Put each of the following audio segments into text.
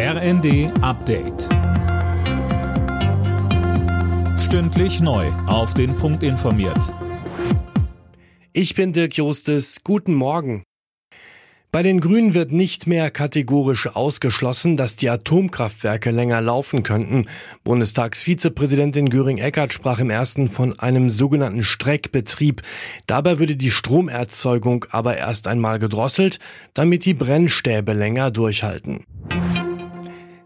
RND Update. Stündlich neu. Auf den Punkt informiert. Ich bin Dirk Jostes. Guten Morgen. Bei den Grünen wird nicht mehr kategorisch ausgeschlossen, dass die Atomkraftwerke länger laufen könnten. Bundestagsvizepräsidentin Göring-Eckardt sprach im ersten von einem sogenannten Streckbetrieb. Dabei würde die Stromerzeugung aber erst einmal gedrosselt, damit die Brennstäbe länger durchhalten.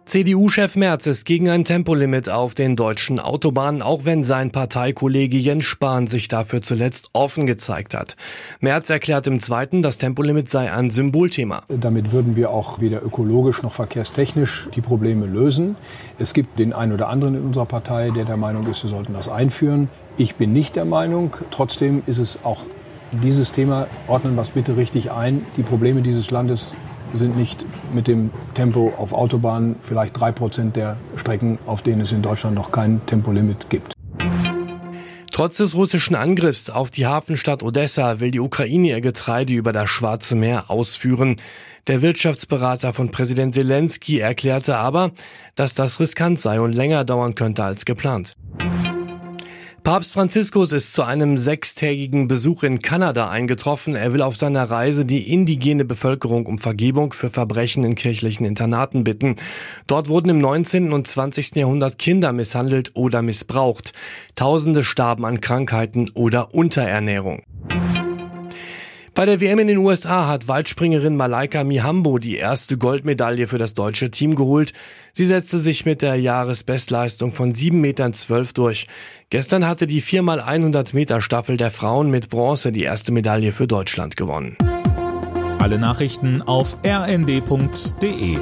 CDU-Chef Merz ist gegen ein Tempolimit auf den deutschen Autobahnen, auch wenn sein Parteikollege Jens Spahn sich dafür zuletzt offen gezeigt hat. Merz erklärt im zweiten, das Tempolimit sei ein Symbolthema. Damit würden wir auch weder ökologisch noch verkehrstechnisch die Probleme lösen. Es gibt den einen oder anderen in unserer Partei, der der Meinung ist, wir sollten das einführen. Ich bin nicht der Meinung. Trotzdem ist es auch dieses Thema, ordnen wir es bitte richtig ein. Die Probleme dieses Landes sind nicht mit dem Tempo auf Autobahnen vielleicht drei Prozent der Strecken, auf denen es in Deutschland noch kein Tempolimit gibt. Trotz des russischen Angriffs auf die Hafenstadt Odessa will die Ukraine ihr Getreide über das Schwarze Meer ausführen. Der Wirtschaftsberater von Präsident Zelensky erklärte aber, dass das riskant sei und länger dauern könnte als geplant. Papst Franziskus ist zu einem sechstägigen Besuch in Kanada eingetroffen. Er will auf seiner Reise die indigene Bevölkerung um Vergebung für Verbrechen in kirchlichen Internaten bitten. Dort wurden im 19. und 20. Jahrhundert Kinder misshandelt oder missbraucht. Tausende starben an Krankheiten oder Unterernährung. Bei der WM in den USA hat Waldspringerin Malaika Mihambo die erste Goldmedaille für das deutsche Team geholt. Sie setzte sich mit der Jahresbestleistung von 7,12 Metern durch. Gestern hatte die 4x100 Meter Staffel der Frauen mit Bronze die erste Medaille für Deutschland gewonnen. Alle Nachrichten auf rnd.de